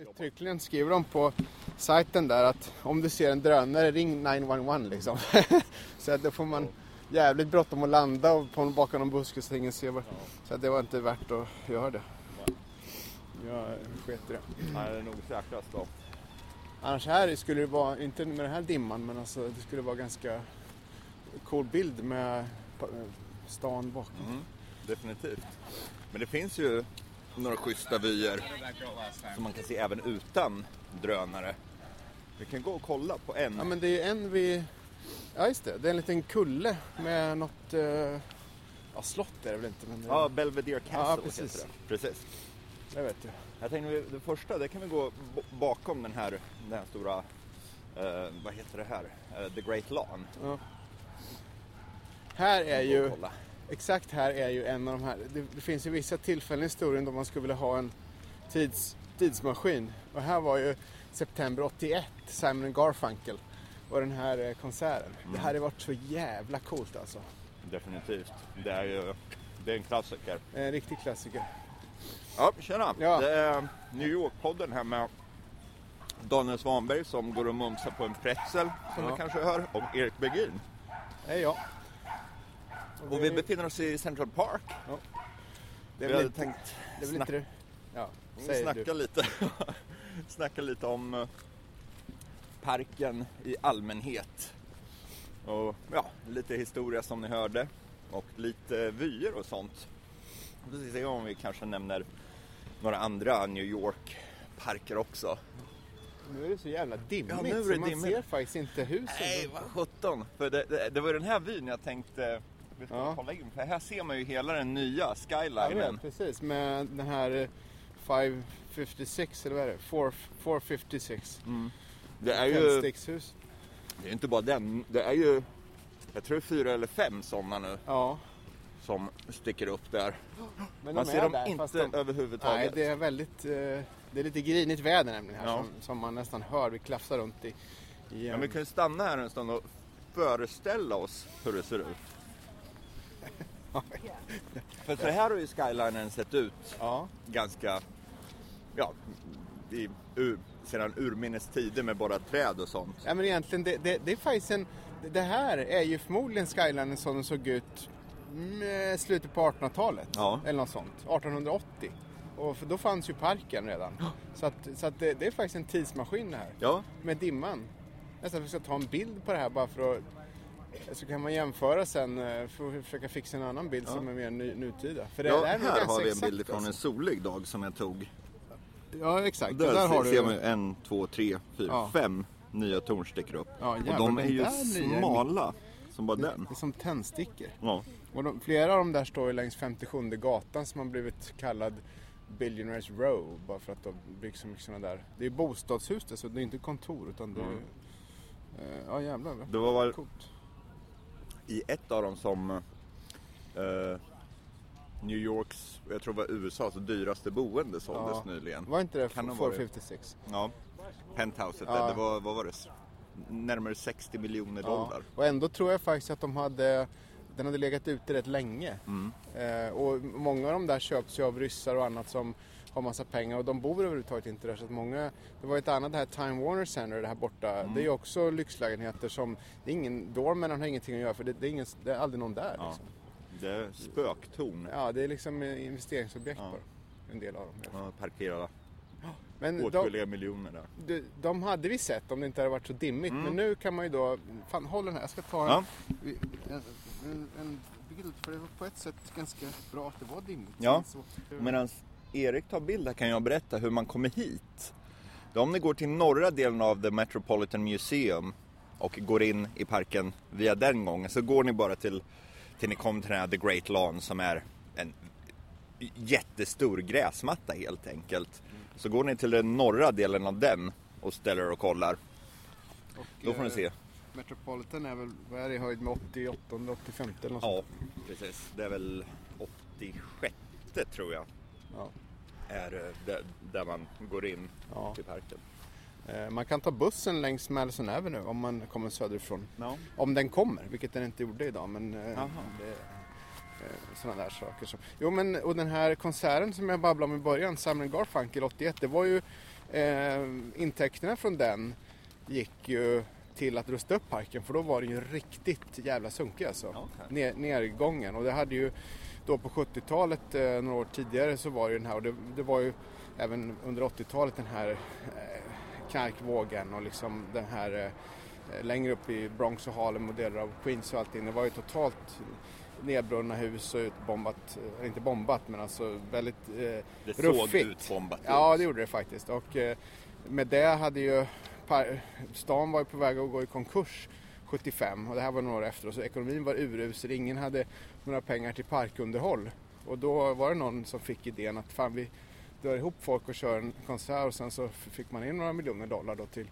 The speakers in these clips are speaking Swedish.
Uttryckligen skriver de på sajten där att om du ser en drönare, ring 911 liksom. så att då får man jävligt bråttom att landa och på bakom någon buske så ingen ser vad. Så att det var inte värt att göra det. Jag sket i det. Nej, det är nog säkrast då. Annars här skulle det vara, inte med den här dimman, men alltså det skulle vara ganska cool bild med pa- stan bakom. Mm, definitivt. Men det finns ju några schyssta vyer som man kan se även utan drönare. Vi kan gå och kolla på en. Ja men det är en vid, ja just det, det är en liten kulle med något, eh, ja slott är det väl inte men det, Ja, Belvedere Castle Ja, precis. heter det. Precis. Jag vet ju. Jag tänkte det första, det kan vi gå bakom den här, den här stora, eh, vad heter det här? Eh, The Great Lawn. Ja. Här är ju, exakt här är ju en av de här, det, det finns ju vissa tillfällen i historien då man skulle vilja ha en tids, tidsmaskin. Och här var ju september 81, Simon Garfunkel och den här eh, konserten. Mm. Det här hade varit så jävla coolt alltså. Definitivt. Det är ju, det är en klassiker. En riktig klassiker. Ja, tjena! Ja. Det är New York-podden här med Daniel Svanberg som går och mumsar på en pretzel som Ja. du kanske hör och Erik Bergin. Det är jag. Och vi befinner oss i Central Park. det är vi hade inte, tänkt det är inte det. Ja, säger snacka du. lite, snacka lite om eh, parken i allmänhet. Och ja, lite historia som ni hörde. Och lite vyer och sånt. Ska se om vi kanske nämner några andra New York parker också. Nu är det så jävla dimmigt Ja, nu är det så man dimmigt. ser faktiskt inte huset. Nej, vad sjutton! För det, det, det var ju den här vyn jag tänkte vi skulle Ja. kolla in. För här ser man ju hela den nya Ja, skylinen. precis, med den här eh, 556 eller vad är det? 4, 456. Det är ju det är inte bara den. Det är ju, jag tror fyra eller fem sådana nu Ja, som sticker upp där. men Man ser dem där, inte de, överhuvudtaget. Nej, det är väldigt, eh, det är lite grinigt väder nämligen här Ja. som, som man nästan hör. Vi klafsar runt i, i Ja, vi kan ju stanna här en stund och föreställa oss hur det ser ut. För så här har ju skylinen sett ut ja. ganska, ja, i, ur, sedan urminnes tider med bara träd och sånt. Ja men egentligen, det, det, det är faktiskt en... Det här är ju förmodligen skylinen som den såg ut slutet på 1800-talet. Ja. Eller något sånt. 1880. Och då fanns ju parken redan. Så, att, så att det, det är faktiskt en tidsmaskin det här. Ja, Med dimman. Nästan vi ska ta en bild på det här bara för att... Så kan man jämföra sen eh, för att försöka fixa en annan bild som är mer ny, nutida. För det, ja det här har vi en bild från en alltså. solig dag som jag tog. Ja exakt. Där, där har ser du... man ju en, två, tre, fyra, Ja. fem nya torn sticker upp. Ja, och de är ju smala som bara den. Det är som tändstickor. Ja. Och de, flera av dem där står ju längs 57 gatan som har blivit kallad Billionaires Row bara för att det byggs så mycket sådana där. Det är bostadshus det, så det är inte kontor utan det är... Eh, ja jävlar Det var väl coolt. i ett av dem som eh, New Yorks, jag tror det var USAs dyraste boende såldes Ja. nyligen. Var inte det Kan ha varit. 456? Ja, penthouset Ja. där, det var, vad var det? Närmare 60 miljoner dollar. Och ändå tror jag faktiskt att de hade den hade legat ute rätt länge. Mm. Eh, och många av de där köps ju av ryssar och annat som har massa pengar och de bor överhuvudtaget inte där. Så att många, det var ett annat, det här Time Warner Center det här borta. Mm. Det är ju också lyxlägenheter som, det är ingen, doormanen har ingenting att göra för det, det, är, ingen, det är aldrig någon där. Ja. Liksom. Det är spöktorn. Ja, det är liksom investeringsobjekt Ja. bara. En del av dem. Ja, parkerade Men de, åtskilliga miljoner där. de, de hade vi sett om det inte hade varit så dimmigt. Men nu kan man ju då, fan håll den här, jag ska ta en, Ja. En, en, bild. För det var på ett sätt ganska bra att det var dimmigt. Ja. Medan Erik tar bild här kan jag berätta hur man kommer hit. Då om ni går till norra delen av The Metropolitan Museum och går in i parken via den gången så går ni bara till, till ni kommer till den här The Great Lawn som är en jättestor gräsmatta helt enkelt. Så går ni till den norra delen av den och ställer er och kollar. och, Då får ni eh, se. Metropolitan är väl, vad är det i höjd med 88, 85 eller något Ja, precis. Det är väl 86 tror jag Ja. är eh, där, där man går in Ja. till parken. Eh, Man kan ta bussen längs Madison Avenue om man kommer söderifrån. Ja. Om den kommer, vilket den inte gjorde idag. Men eh, det, sådana där saker. Som. Jo men och den här konserten som jag babblade om i början, Simon Garfunkel 81, det var ju eh, intäkterna från den gick ju till att rusta upp parken för då var det ju riktigt jävla sunkig alltså. Okej. Ner, nergången och det hade ju då på 70-talet, eh, några år tidigare så var det ju den här och det, det var ju även under 80-talet den här eh, knarkvågen och liksom den här eh, längre upp i Bronx och Harlem och delar av Queens och allting. Det var ju totalt nedbrunna hus och utbombat, eh, inte bombat men alltså väldigt eh, Det såg ruffigt. utbombat ut. Ja, det gjorde det faktiskt. Och eh, med det hade ju stan var ju på väg att gå i konkurs 75 och det här var några år efter och så ekonomin var urusel. Ingen hade några pengar till parkunderhåll och då var det någon som fick idén att fan vi drar ihop folk och kör en konsert och sen så fick man in några miljoner dollar då till,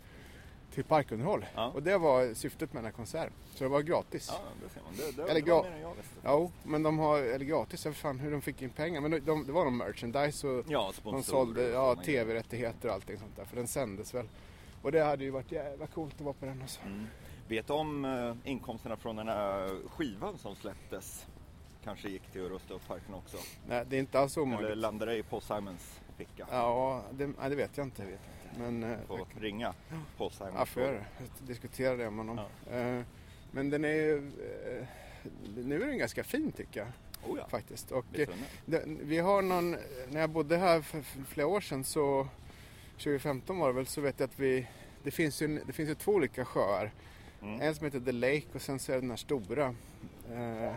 till parkunderhåll. Ja. Och det var syftet med den här konserten. Så det var gratis. Ja, det ser man. Det, det, Eller det var mer än jag visste. Jo, men de har, eller gratis, jag fan hur de fick in pengar. Men de, de, det var någon merchandise och Ja, de sålde ja, tv-rättigheter och allting sånt där. För den sändes väl. Och det hade ju varit jävla coolt att vara på den alltså. Mm. Vet du om eh, inkomsterna från den här skivan som släpptes? Kanske gick till att rusta upp parken också? Nej, det är inte alls Eller omöjligt. landade det i Paul Simons ficka? Ja, det, nej, det vet jag inte. vet Men eh, Får ringa Paul Simon. jag får. Jag diskuterar det med honom. Eh, men den är ju... Eh, nu är den ganska fin tycker jag Oh ja, faktiskt. Och, eh, det? det, vi har någon... När jag bodde här för flera år sedan så... 2015 var det väl, så vet jag att vi... Det finns ju, det finns ju två olika sjöar. Mm. En som heter The Lake och sen så är det den här stora. Eh,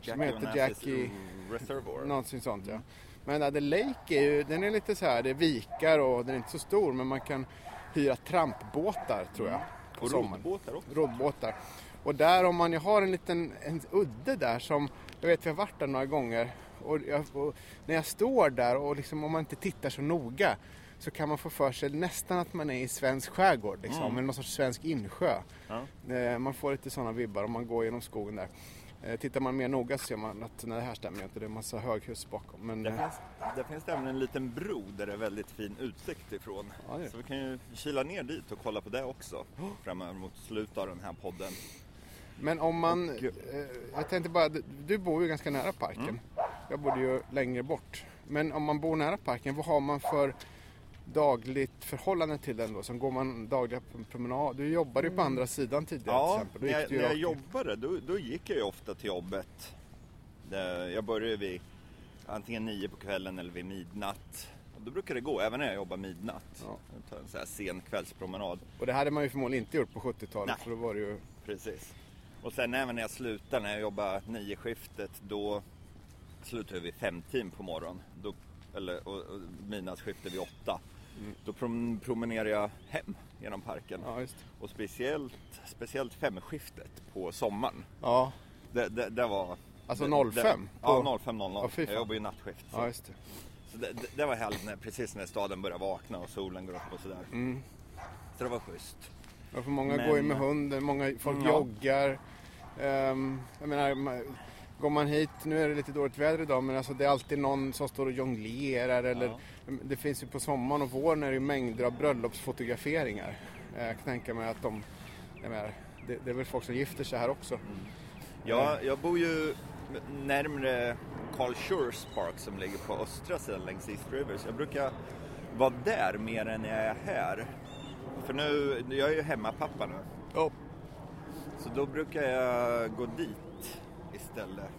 som heter Jackie... Reservoir. Någonting sånt ja. Men uh, The Lake är ju, den är lite så här, det är vikar och den är inte så stor men man kan hyra trampbåtar tror jag. På Och sommaren. roddbåtar också. Roddbåtar. Och där om man ju har en liten en udde där som, jag vet vi har varit där några gånger. Och, jag, och när jag står där och liksom, om man inte tittar så noga så kan man få för sig nästan att man är i svensk skärgård liksom, Mm. eller någon sorts svensk insjö. Ja. Eh, Man får lite sådana vibbar om man går genom skogen där. Eh, Tittar man mer noga så ser man att nej, det här stämmer inte, det är en massa höghus bakom. Men, Där eh, finns, där finns det även en liten bro där det är väldigt fin utsikt ifrån. Ja, det det. Så vi kan ju kila ner dit och kolla på det också framöver mot slutet av den här podden. men om man, Och- eh, jag tänkte bara, du- du bor ju ganska nära parken. Mm. Jag bodde ju längre bort. Men om man bor nära parken, vad har man för dagligt förhållande till den då? Som går man dagliga p- promenad? Du jobbade ju på andra sidan tidigare till Ja, exempel. Då när jag, när jag jobbade då, då gick jag ju ofta till jobbet. Det- Jag började vid antingen nio på kvällen eller vid midnatt. Och då brukar det gå, även när jag jobbar midnatt. Ja. Jag tar en så här sen kvällspromenad. Och det hade man ju förmodligen inte gjort på 70-talet. Nej. För då var det ju... Precis. Och sen även när jag slutar, när jag jobbar nio skiftet då slutar jag vid femtiden på morgonen. Då, eller och, och midnattsskiftet vid åtta. Då prom, promenerar jag hem genom parken. Ja. Och speciellt, speciellt femskiftet på sommaren. Ja, Det, det, det var... Alltså det, 05 Det, ja, på- 05.00. Ja, fy fan. jag jobbar ju nattskift. Så, ja det. så det, var härligt när, precis när staden börjar vakna och solen går upp och sådär. Mm. Så det var schysst. Ja, för många Men- går ju med hund, många folk Mm, joggar. Ehm, jag menar, går man hit, nu är det lite dåligt väder idag, men alltså det är alltid någon som står och jonglerar. Eller, Ja. Det finns ju på sommaren och våren är det ju mängder av bröllopsfotograferingar. Eh, Jag kan tänka mig att de, menar, det, det är väl folk som gifter sig här också. Ja, jag bor ju närmre Carl Schurz Park som ligger på östra sidan längs East River. Så jag brukar vara där mer än jag är här. För nu, jag är ju hemmapappa nu. Ja. Så då brukar jag gå dit istället,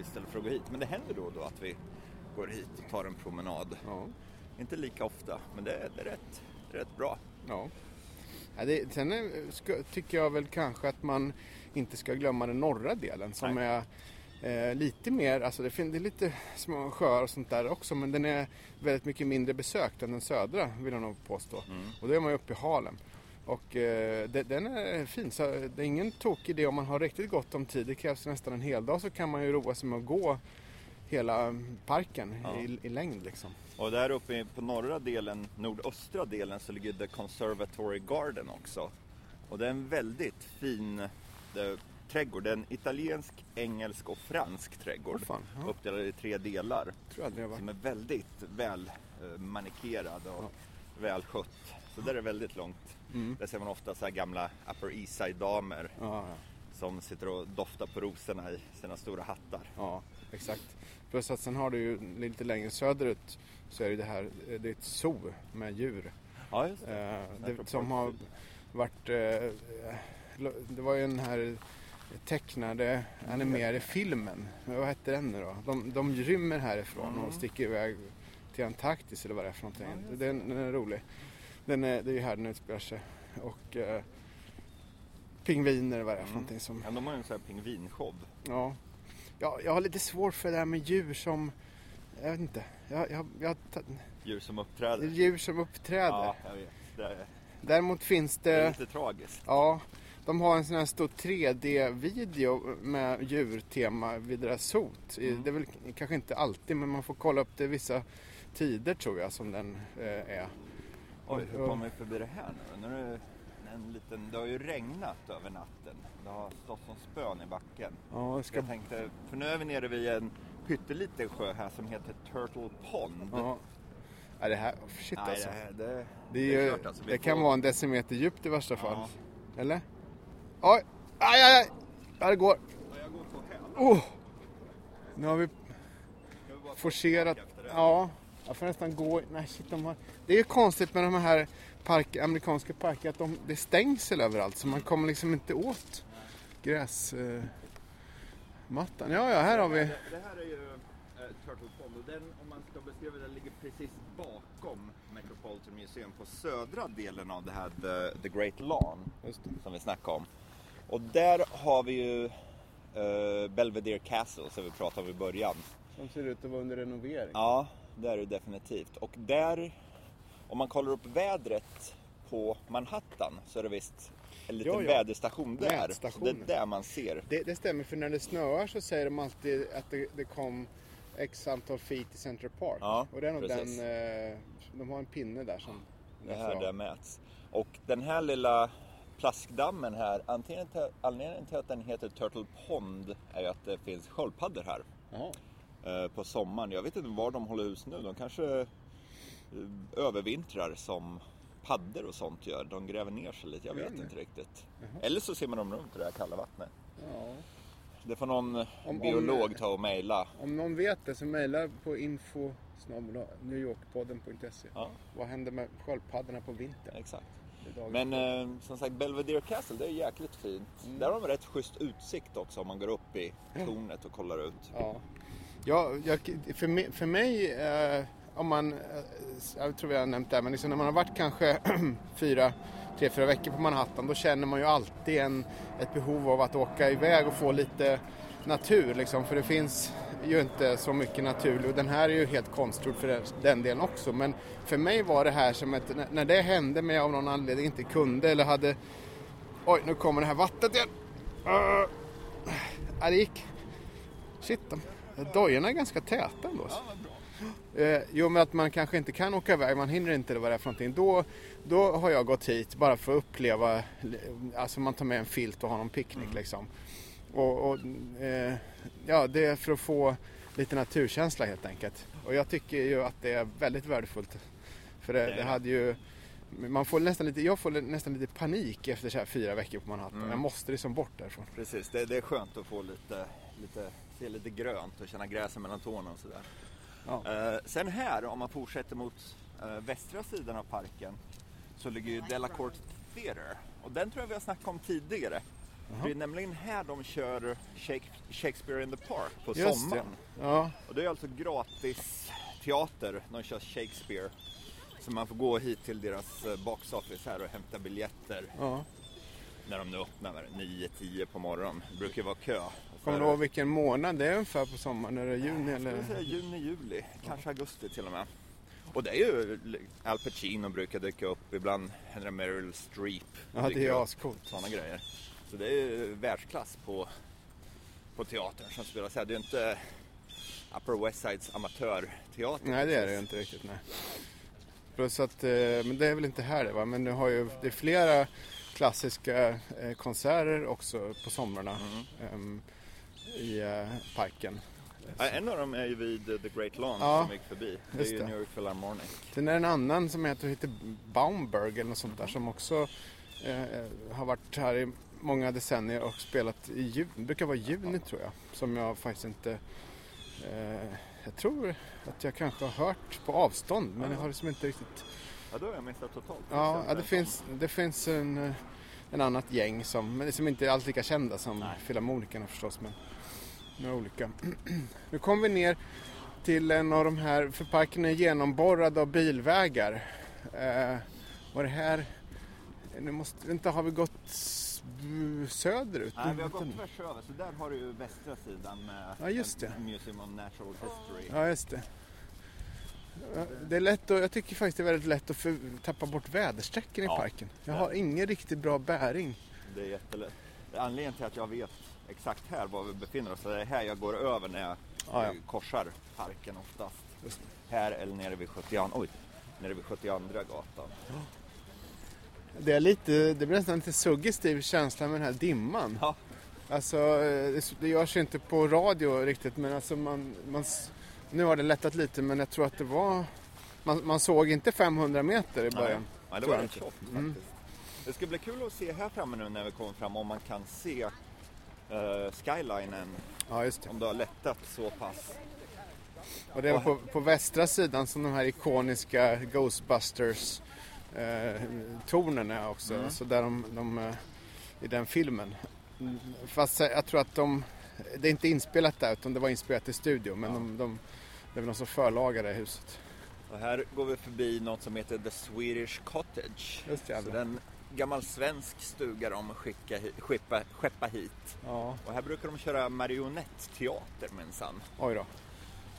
istället för att gå hit. Men det händer då och då att vi går hit och tar en promenad. Ja. Inte lika ofta, men det är, det är, rätt, det är rätt bra. ja. Ja, det, sen är, ska, tycker jag väl kanske att man inte ska glömma den norra delen som är eh, lite mer, alltså det det är lite små sjöar och sånt där också men den är väldigt mycket mindre besökt än den södra vill jag nog påstå. Och då är man ju uppe i Harlem. Och eh, det, den är fin, så det är ingen tokig idé om man har riktigt gott om tid. Det krävs nästan en hel dag så kan man ju roa sig med att gå hela parken Ja. i, i längd liksom. Och där uppe på norra delen, nordöstra delen, så ligger The Conservatory Garden också. Och det är en väldigt fin det, trädgård. Det är en italiensk, engelsk och fransk trädgård. Åh, fan, ja. Uppdelad i tre delar. Tror jag. Som är väldigt väl eh, manikerad och väl skött. Så där är det väldigt långt. Mm. Där ser man ofta så här gamla Upper East Side-damer Ja, ja. som sitter och doftar på rosorna i sina stora hattar. Ja, exakt. Plus att sen har du ju lite längre söderut så är det det här, det är ett zoo med djur. Ja, just Eh, det, som har varit, eh, det var ju den här tecknade animerade filmen. Men vad hette den nu då? De, de rymmer härifrån Mm. och sticker iväg till Antarktis eller vad det är för någonting. den, den är rolig. Den är, det är ju här den utspelar sig. Och eh, pingviner vad det är för Mm. någonting som Ja, de har ju en sån här pingvinshow. Ja. Ja, jag har lite svårt för det här med djur som, jag vet inte, jag, jag, jag Djur som uppträder. djur som uppträder. Ja, jag vet. Det är, Däremot finns det är det, lite tragiskt. ja, de har en sån här stor 3D-video med djurtema vid deras sot. Mm. Det är väl kanske inte alltid, men man får kolla upp det vissa tider tror jag som den eh, är. Oj, hur kommer vi förbi det här nu? Nu är det en liten, det har ju regnat över natten. Det har stått som spön i backen. Ja, Så ska, jag tänkte, för nu är vi nere vid en pytteliten sjö här som heter Turtle Pond. ja. Ja, det här, shit Nej, alltså. det, det, Det, är ju, kört, alltså. Det kan vara en decimeter djupt i värsta fall. Ja. Eller? Oj! Aj, aj, aj! Ja, det går. Jag på. Oh! Nu har vi forcerat. Ja, jag får nästan gå. Nej, shit, de har... Det är ju konstigt med de här park, amerikanska parkerna att de, det är stängsel överallt så man kommer liksom inte åt gräsmattan. Eh, ja, ja, här har vi. Det, det här är ju eh, Turtle Pond och den, om man ska beskriva den, ligger precis bakom Metropolitan Museum på södra delen av det här The, the Great Lawn som vi snackade om. Och där har vi ju eh, Belvedere Castle som vi pratade om i början. De ser ut att vara under renovering. Ja, det är det definitivt. Och där, om man kollar upp vädret på Manhattan så är det visst en liten Ja, ja. väderstation där. Så Mätstation. det är där man ser. Det, det stämmer, för när det snöar så säger de alltid att det, det kom x antal feet i Central Park. Ja, och det är nog precis. den, eh, de har en pinne där som Det här där mäts. Och den här lilla plaskdammen här, anledningen till, att den heter Turtle Pond är ju att det finns sköldpaddor här Jaha. eh, på sommaren. Jag vet inte var de håller hus nu. De kanske övervintrar som paddor och sånt gör. De gräver ner sig lite, jag vet de? inte riktigt. Jaha. Eller så simmar de runt i det här kalla vattnet. Ja. Det får någon Om- om- biolog ta och mejla. Om någon vet det så mejla på info newyorkpodden.se. Ja, Vad händer med sköldpaddorna på vintern? exakt. Men eh, som sagt, Belvedere Castle, det är jäkligt fint. Mm. Där har de rätt schysst utsikt också om man går upp i tornet och kollar ut. Ja. Ja, jag, för mig, för mig eh, om man, eh, jag tror vi har nämnt det, här, men liksom när man har varit kanske fyra, tre, fyra veckor på Manhattan då känner man ju alltid en, ett behov av att åka iväg och få lite natur liksom. För det finns ju inte så mycket natur och den här är ju helt konstgjord för den delen också. Men för mig var det här som ett, när- det hände men jag av någon anledning inte kunde eller hade, oj nu kommer det här vattnet igen. Uh, ja, det gick. Shit, dojorna är ganska täta ändå. Eh, jo, men att man kanske inte kan åka iväg, man hinner inte eller vad det är för någonting. Då, då har jag gått hit bara för att uppleva, alltså man tar med en filt och har någon picknick liksom. Och, och eh, ja, det är för att få lite naturkänsla helt enkelt. Och jag tycker ju att det är väldigt värdefullt. För det det. hade ju, man får nästan lite, jag får nästan lite panik efter så här fyra veckor på Manhattan. Mm. Jag måste liksom bort därifrån. Precis, det, det är skönt att få lite, lite, se lite grönt och känna gräset mellan tårna och sådär. Ja. Eh, sen här, om man fortsätter mot eh, västra sidan av parken, så ligger ju Delacorte Theatre. Och den tror jag vi har snackat om tidigare. För det är nämligen här de kör Shake- Shakespeare in the Park på Just det. sommaren. Ja, Och det är alltså gratis teater, de kör Shakespeare. Så man får gå hit till deras eh, box office här och hämta biljetter ja. när de nu öppnar 9-10 på morgonen. Det brukar vara kö. Kommer du ihåg vilken månad det är ungefär på sommaren? Är det juni Jag skulle eller? säga juni, juli, kanske augusti till och med. Och det är ju Al Pacino brukar dyka upp, ibland Henry Meryl Streep. Ja, det är ascoolt. Sådana grejer. Så det är ju världsklass på, på teatern som spelas här. Det är ju inte Upper West Sides amatörteater. Nej, det är det ju inte riktigt. Nej. Plus att, eh, men det är väl inte här det va? Men nu har ju, det är flera klassiska eh, konserter också på somrarna Mm. ehm, i eh, parken. Ja, en av dem är ju vid The Great Lawn Ja, som vi gick förbi. Det är ju det. New York Philharmonic. Sen är det en annan som heter, heter Baumberg eller något sånt där som också eh, har varit här i många decennier och spelat i juni, det brukar vara juni tror jag. Som jag faktiskt inte, eh, jag tror att jag kanske har hört på avstånd men jag har liksom inte riktigt Ja, då har jag missat totalt. Ja, ja det, finns, det finns en, eh, en annat gäng som, men som inte är alls lika kända som Nej. Filharmonikerna förstås. Men några olika. nu kom vi ner till en av de här, för parken är genomborrad av bilvägar. Eh, och det här, nu måste, inte har vi gått söderut? Nej, vi har Vänta gått tvärs över. Så där har du ju västra sidan med Ja, just det. Museum of Natural History. Ja, just det. Det är lätt att, jag tycker faktiskt det är väldigt lätt att för, tappa bort väderstrecken i Ja. parken. Jag har ingen riktigt bra bäring. Det är jättelätt. Anledningen till att jag vet exakt här var vi befinner oss, det är här jag går över när jag Ja, ja. eh, korsar parken oftast. Just Här eller nere vid 72, oj, nere vid 72 gatan. Det, är lite, det blir nästan lite suggestiv känsla med den här dimman. Ja. Alltså, eh, det, görs ju inte på radio riktigt men alltså man, man, nu har det lättat lite men jag tror att det var, man, man såg inte 500 meter i början. Ja, det var rätt tjockt faktiskt. Mm. Det ska bli kul att se här framme nu när vi kommer fram om man kan se eh, skylinen, Ja, just det. om det har lättat så pass. Och det är på, på västra sidan som de här ikoniska Ghostbusters eh, tornen är också. Mm. Så där de, de eh, i den filmen. Mm, Fast jag tror att de, det är inte inspelat där utan det var inspelat i studio. Men Ja. de, de, det är väl någon som förlagade huset. Och här går vi förbi något som heter The Swedish Cottage. Just Så jävlar. det är en gammal svensk stuga de skicka, skeppa, skeppa hit. Ja, Och här brukar de köra marionetteater minsann. oj då.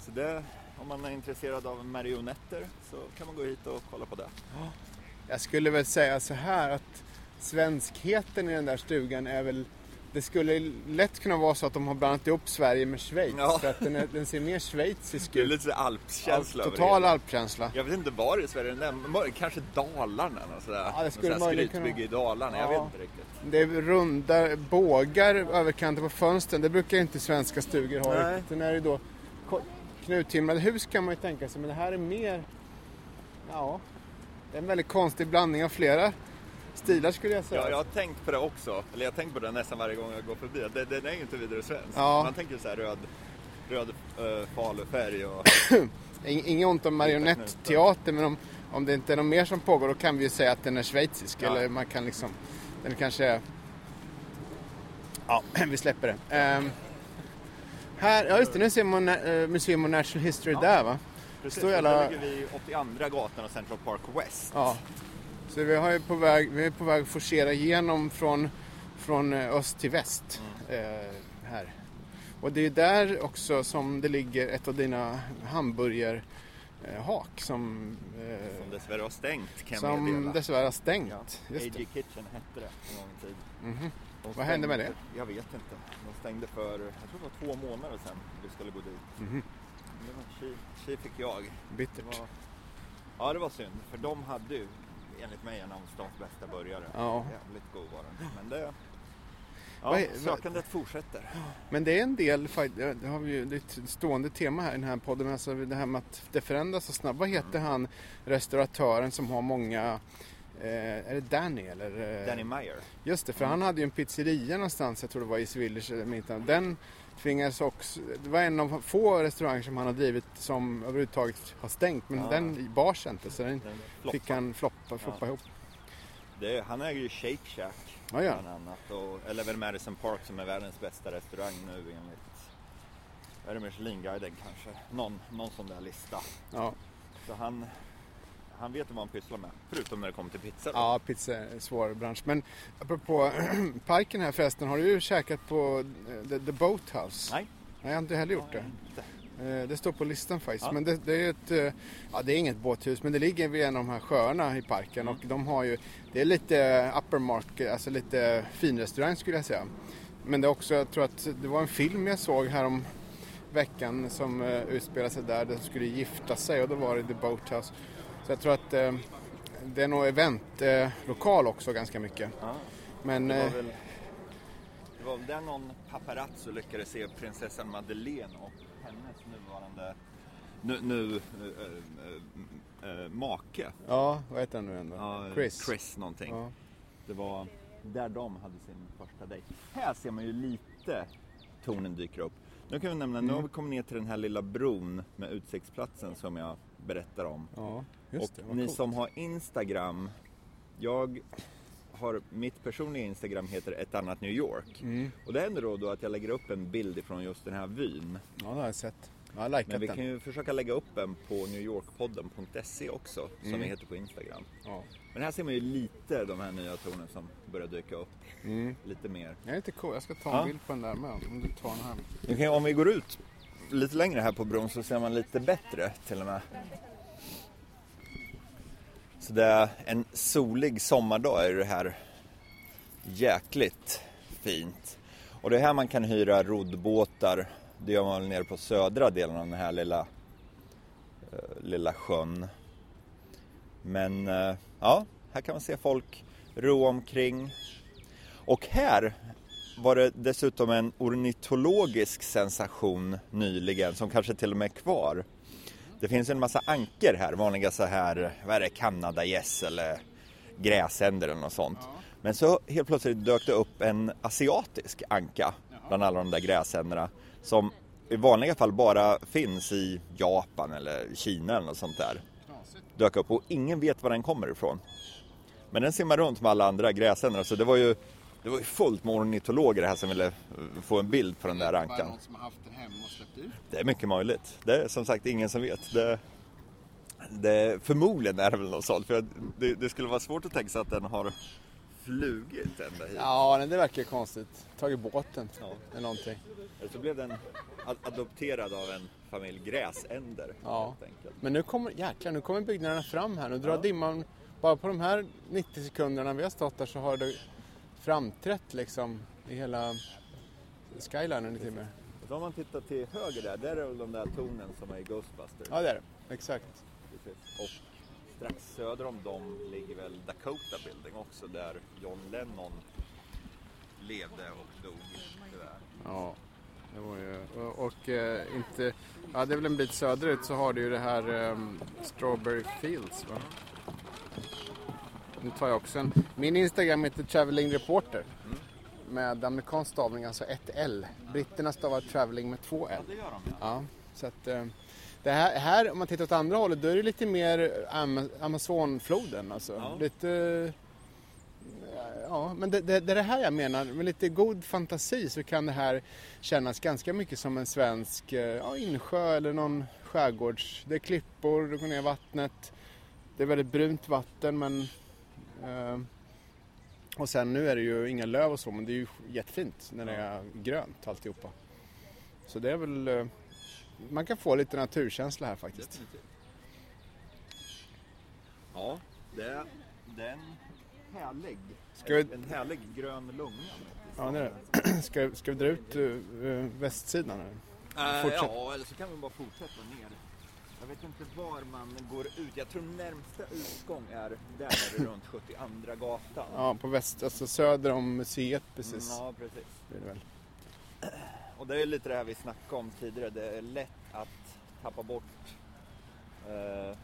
Så det, om man är intresserad av marionetter så kan man gå hit och kolla på det. Jag skulle väl säga så här att svenskheten i den där stugan är väl det skulle lätt kunna vara så att de har blandat ihop Sverige med Schweiz. Ja. För att den, är, den ser mer schweizisk Det är ut. lite så alpskänsla över Total det. alpkänsla. Jag vet inte var i Sverige den är, kanske Dalarna. Sådär, Ja, det skulle möjligen kunna- i Dalarna, jag Ja. vet inte riktigt. Det är runda bågar över kanten på fönstren. Det brukar inte svenska stugor ha Nej. Den är ju då knuttimrade hus kan man ju tänka sig. Men det här är mer... Ja, det är en väldigt konstig blandning av flera stilar skulle jag säga. Ja, jag har tänkt på det också, eller jag har tänkt på det nästan varje gång jag går förbi. Det, den är ju inte vidare svensk. Ja. Man tänker så här röd, röd uh, falufärg och... Ing- Inget ont om marionettteater men om, om det inte är något mer som pågår då kan vi ju säga att den är schweizisk. Ja. Eller man kan liksom... Den kanske är... Ja, vi släpper det. Ehm, här, ja just det, nu ser man uh, Museum of Natural History Ja. där va? Precis, Står jävla- där ligger vi 82 gatan och Central Park West. Ja. Så vi, har ju på väg, vi är på väg att forcera igenom från, från eh, öst till väst. Eh, här. Och det är där också som det ligger ett av dina hamburgerhak eh, som, eh, Som dessvärre har stängt kan som meddela. dessvärre har stängt. Ja. Just AG det. Kitchen hette det en gång i tiden. Mhm. De Vad hände med det? Jag vet inte. De stängde för, jag tror det var två månader sedan vi skulle gå dit. Det var tji, fick jag. Det Bittert. var, ja det var synd, för de hade ju enligt mig en av stans bästa burgare. Ja. Jävligt god var den. Men det, ja, är- sökandet fortsätter. Men det är en del, det har vi ju ett stående tema här i den här podden, alltså det här med att det förändras så snabbt. Vad heter han restauratören som har många, eh, är det Danny eller? eh, Danny Meyer. Just det, för han hade ju en pizzeria någonstans, jag tror det var i Swedish eller inte. Den tvingades också, det var en av få restauranger som han har drivit som överhuvudtaget har stängt. Men Ja. den bars inte så den Den fick han floppa, floppa Ja. ihop. Det, han äger ju Shake Shack Ja, ja. bland annat. Och, eller väl Madison Park som är världens bästa restaurang nu enligt är det Michelin-guiden kanske? Någon, någon sån där lista. Ja, Så han, han vet vad han pysslar med. Förutom när det kommer till pizza då. ja pizza är en svår bransch. Men apropå parken här förresten, har du ju käkat på eh, The, the Boathouse? Nej. Nej, jag har inte heller gjort det. Eh, Det står på listan faktiskt. Ja. Men det, det är ett, eh, ja det är inget båthus men det ligger vid en av de här sjöarna i parken och de har ju, det är lite upper market, alltså lite finrestaurang skulle jag säga. Men det är också, jag tror att det var en film jag såg här om veckan som uh, utspelade sig där, där de skulle gifta sig och då var det The Boathouse. Så jag tror att eh, det är nog eventlokal också ganska mycket. Ja. Men Det var eh, väl det var väl där någon paparazzo lyckades se prinsessan Madeleine och hennes nuvarande nu, nu äh, äh, äh, make. Ja, vad heter han nu ändå? Ja, Chris. Chris någonting. Ja. Det var där de hade sin första dejt. Här ser man ju lite tonen dyker upp. Nu kan vi nämna, nu har vi kommit ner till den här lilla bron med utsiktsplatsen som jag berättar om. Ja, just och det. ni coolt. som har Instagram, jag har, mitt personliga Instagram heter ett annat New York. Mm. Och det händer då, då att jag lägger upp en bild ifrån just den här vyn. Ja, det har jag sett. Jag har Men likat vi den. kan ju försöka lägga upp en på newyorkpodden.se också, som Mm. vi heter på Instagram. Ja. Men här ser man ju lite de här nya tonerna som börjar dyka upp. Mm. Lite mer. Jag är lite cool. Jag ska ta en Ja. bild på den där med. Om du tar den här. Kan, om vi går ut lite längre här på bron så ser man lite bättre till och med. Så det är en solig sommardag är det här jäkligt fint. Och det är här man kan hyra roddbåtar. Det gör man väl nere på södra delen av den här lilla, eh, lilla sjön. Men eh, ja, här kan man se folk ro omkring. Och här var det dessutom en ornitologisk sensation nyligen som kanske till och med är kvar. Det finns en massa anker här, vanliga så här, vad är det, kanadagäss eller gräsänder eller något sånt. Men så helt plötsligt dök det upp en asiatisk anka bland alla de där gräsänderna som i vanliga fall bara finns i Japan eller Kina eller något sånt där. Dök upp och ingen vet var den kommer ifrån. Men den simmar runt med alla andra gräsänder så det var ju det var ju fullt med ornitologer här som ville få en bild på den där ankan. någon som har haft den hemma och släppt ut. Det är mycket möjligt. Det är som sagt ingen som vet. Det, det, förmodligen är det väl något sånt. För det, det skulle vara svårt att tänka sig att den har flugit ända hit. Ja, men det verkar ju konstigt. Tagit båten Ja. eller någonting. Eller så blev den ad- adopterad av en familj gräsänder. Ja. Men nu kommer, jäklar, nu kommer byggnaderna fram här. Nu drar Ja. dimman, bara på de här 90 sekunderna vi har stått där så har det framträtt liksom i hela skylinen. Och så om man tittar till höger där, där är väl de där tornen som är i Ghostbusters. Ja, det är det. Exakt. Precis. Och strax söder om dem ligger väl Dakota Building också där John Lennon levde och dog tyvärr. Ja, det var ju... Och, och eh, inte... Ja, det är väl en bit söderut så har du ju det här ehm, Strawberry Fields, va? Nu tar jag också en... Min Instagram heter Traveling Reporter. Med amerikansk stavning, alltså ett L. Britterna stavar traveling med två L. Det gör de ja. Ja, så att... eh, Det här, här, om man tittar åt andra hållet, då är det lite mer Am- Amazonfloden. Alltså. Ja. Lite... Ja, men det, det, det är det här jag menar. Med lite god fantasi så kan det här kännas ganska mycket som en svensk eh, ja, insjö eller någon skärgårds... Det är klippor, det går ner i vattnet. Det är väldigt brunt vatten men... Eh, och sen nu är det ju inga löv och så men det är ju jättefint när det är grönt alltihopa. Så det är väl... eh, Man kan få lite naturkänsla här faktiskt. Definitivt. Ja, det är, det är en härlig, vi- en, härlig grön lunga. Ja, det är det. Ska, ska vi dra ut uh, västsidan? Eller? Äh, ja, eller så kan vi bara fortsätta ner. Jag vet inte var man går ut. Jag tror närmsta utgång är där runt 72 gatan. Ja, på väst, alltså söder om museet precis. Ja, precis. Det är det väl. Och det är lite det här vi snackade om tidigare. Det är lätt att tappa bort eh,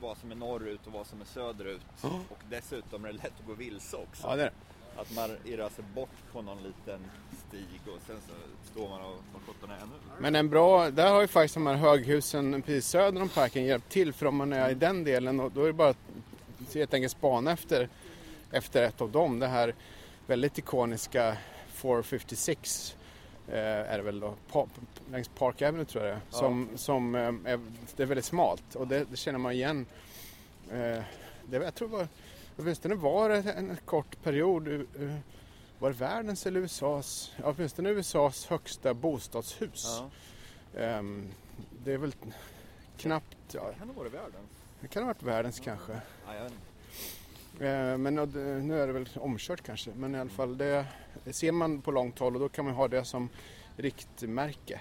vad som är norrut och vad som är söderut. Och dessutom är det lätt att gå vilse också. Ja, det är det. Att man irrar sig bort på någon liten stig och sen så står man och var sjutton är nu. Men en bra, där har ju faktiskt de här höghusen precis söder om parken hjälpt till för om man är i den delen och då är det bara att helt enkelt spana efter, efter ett av dem. Det här väldigt ikoniska 456 eh, är det väl då, pa, längs Park Avenue tror jag det är. Ja. Som, som eh, är, det är väldigt smalt och det, det känner man igen. Eh, det, jag tror det var, åtminstone var det en, en kort period eh, var det världens eller USAs, ja, åtminstone USAs högsta bostadshus. Ja. Ehm, det är väl knappt, ja, Kan det vara världen? det kan ha varit världens kanske. Ehm, men det- nu är det väl omkört kanske. Men i alla fall det, det ser man på långt håll och då kan man ha det som riktmärke.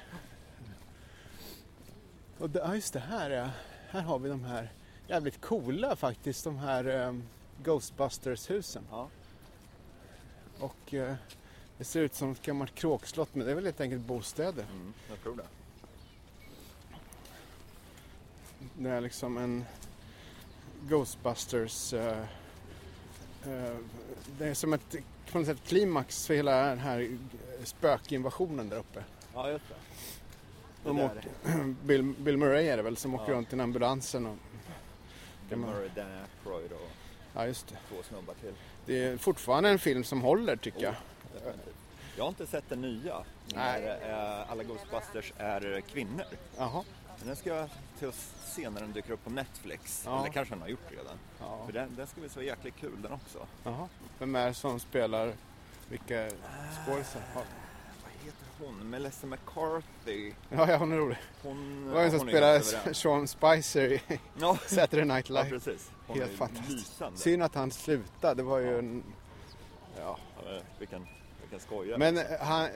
Och det, ja, just det här är, här har vi de här jävligt coola faktiskt, de här ehm, Ghostbusters-husen. Ja. Och eh, det ser ut som ett gammalt kråkslott men det är väl helt enkelt bostäder. Mm, jag tror det. det är liksom en Ghostbusters eh, eh, det är som ett på något sätt klimax för hela den här spökinvasionen där uppe. Ja, just det. De Det åker, Bill, Bill Murray är det väl som åker Ja. runt i en ambulansen. Och, Bill Murray, Dan Aykroyd och ja, just det. två snubbar till. Det är fortfarande en film som håller tycker jag. Definitivt. Jag har inte sett den nya. Nej. När eh, alla Ghostbusters är kvinnor. Jaha. Men den ska jag till att se när den dyker upp på Netflix. Ja. Eller kanske den har gjort redan. Ja. För den, den ska bli så jäkligt kul den också. Jaha. Vem är det som spelar vilka skådisar? Ja. Hon? Melissa McCarthy. Ja, ja, hon är rolig. Hon, var som hon är spelade. Sean Spicer i Ja, Saturday Night ja, Live. precis. Hon Helt fantastiskt. lysande. Synd att han slutade. Det var ju en... Ja. Ja, vilken, vilken skojare. Men eh, han,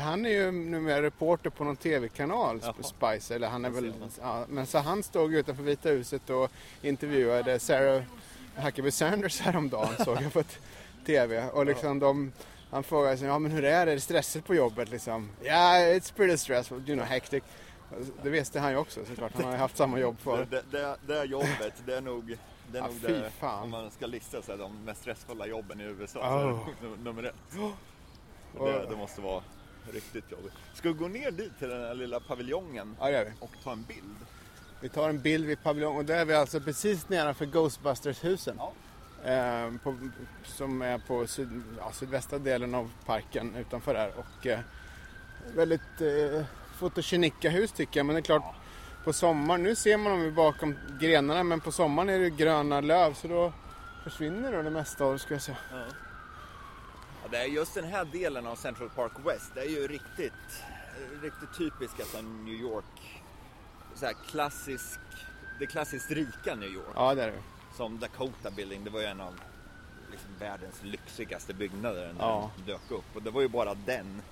han är ju numera reporter på någon tv-kanal, Jaha. Spicer. Eller han är väl, ja, men så han stod utanför Vita huset och intervjuade Sarah Huckabee Sanders häromdagen såg jag på tv. Och liksom de, han frågade sig, ja men hur är det? Är det stressigt på jobbet liksom? Ja, yeah, it's pretty stressful, you know, hectic. Det visste han ju också såklart, han har ju haft samma jobb det, för. det, det, det jobbet, det är nog, det är Ja, nog det, fan. om man ska lista så här, de mest stressfulla jobben i USA, Oh. så är det num- nummer ett. Och- Det, det måste vara riktigt jobbigt. Ska vi gå ner dit till den här lilla paviljongen Ja, och ta en bild? Vi tar en bild vid paviljongen och där är vi alltså precis nedanför Ghostbusters-husen. Ja. Eh, på, som är på syd, ja, sydvästra delen av parken utanför där. Och eh, väldigt eh, fotogenika hus tycker jag. Men det är klart, på sommaren, nu ser man dem ju bakom grenarna men på sommaren är det gröna löv så då försvinner då det mesta av det ska jag säga. Ja, det är just den här delen av Central Park West, det är ju riktigt, riktigt typisk alltså New York, så här klassisk, det klassiskt rika New York. Ja, det är det. Som Dakota Building, det var ju en av liksom, världens lyxigaste byggnader när Ja. den dök upp. Och det var ju bara den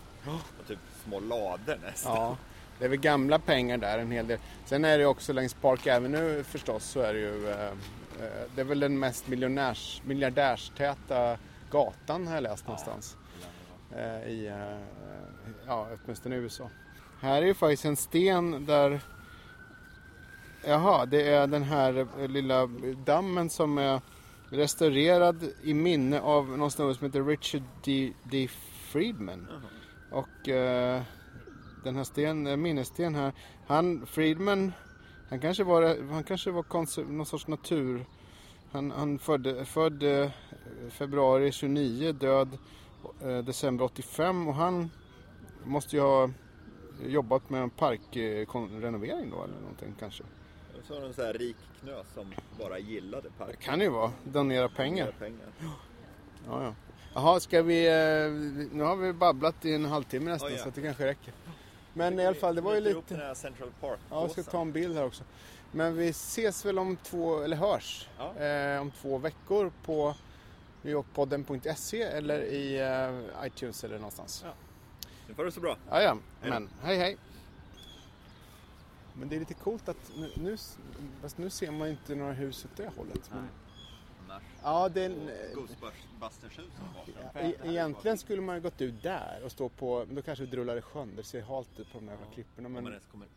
och typ små lador nästan. Ja, det är väl gamla pengar där en hel del. Sen är det också längs Park Avenue förstås så är det ju eh, eh, det är väl den mest miljonärs, miljardärstäta gatan har jag läst någonstans. Eh, I, eh, ja, åtminstone i USA. Här är ju faktiskt en sten där Jaha, det är den här eh, lilla dammen som är restaurerad i minne av någon snubbe som heter Richard D. D. Friedman. Och eh, den här sten, eh, minnessten här. Han, Friedman, han kanske var, han kanske var konse- någon sorts natur. Han, han födde, född eh, februari 29, död eh, december 85 och han måste ju ha jobbat med en parkrenovering då eller någonting kanske. Så det en sån här rik knös som bara gillade Det parken. kan ju vara, donera pengar. pengar. Ja, ja. Jaha, ska vi, eh, nu har vi babblat i en halvtimme nästan Oj, ja. så det kanske räcker. Men i alla fall, det var ju lite... den här Central Park Ja, jag ska ta en bild här också. Men vi ses väl om två, eller hörs, Ja. eh, om två veckor på newyorkpodden.se eller i eh, iTunes eller någonstans. Ja. Nu får det så bra. Ja, ja. Men hej hej. Men det är lite coolt att nu, fast nu ser man inte några hus åt det hållet. Men, ja, det är en, Ghostbusters-husen Ja, e- egentligen skulle man ha gått ut där och stå på, men då kanske vi drullar i sjön. Det ser halt ut på de där klipporna. Om Men, man ens kommer ut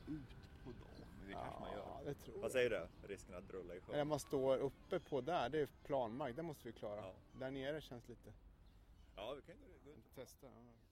på dem. Det kanske man ja, gör. det tror Vad säger du? Risken att drulla i Eller sjön? man står uppe på där, det är planmark, det måste vi klara. Ja. Där nere känns lite... Ja, vi kan gå gå ut. Testa. ja.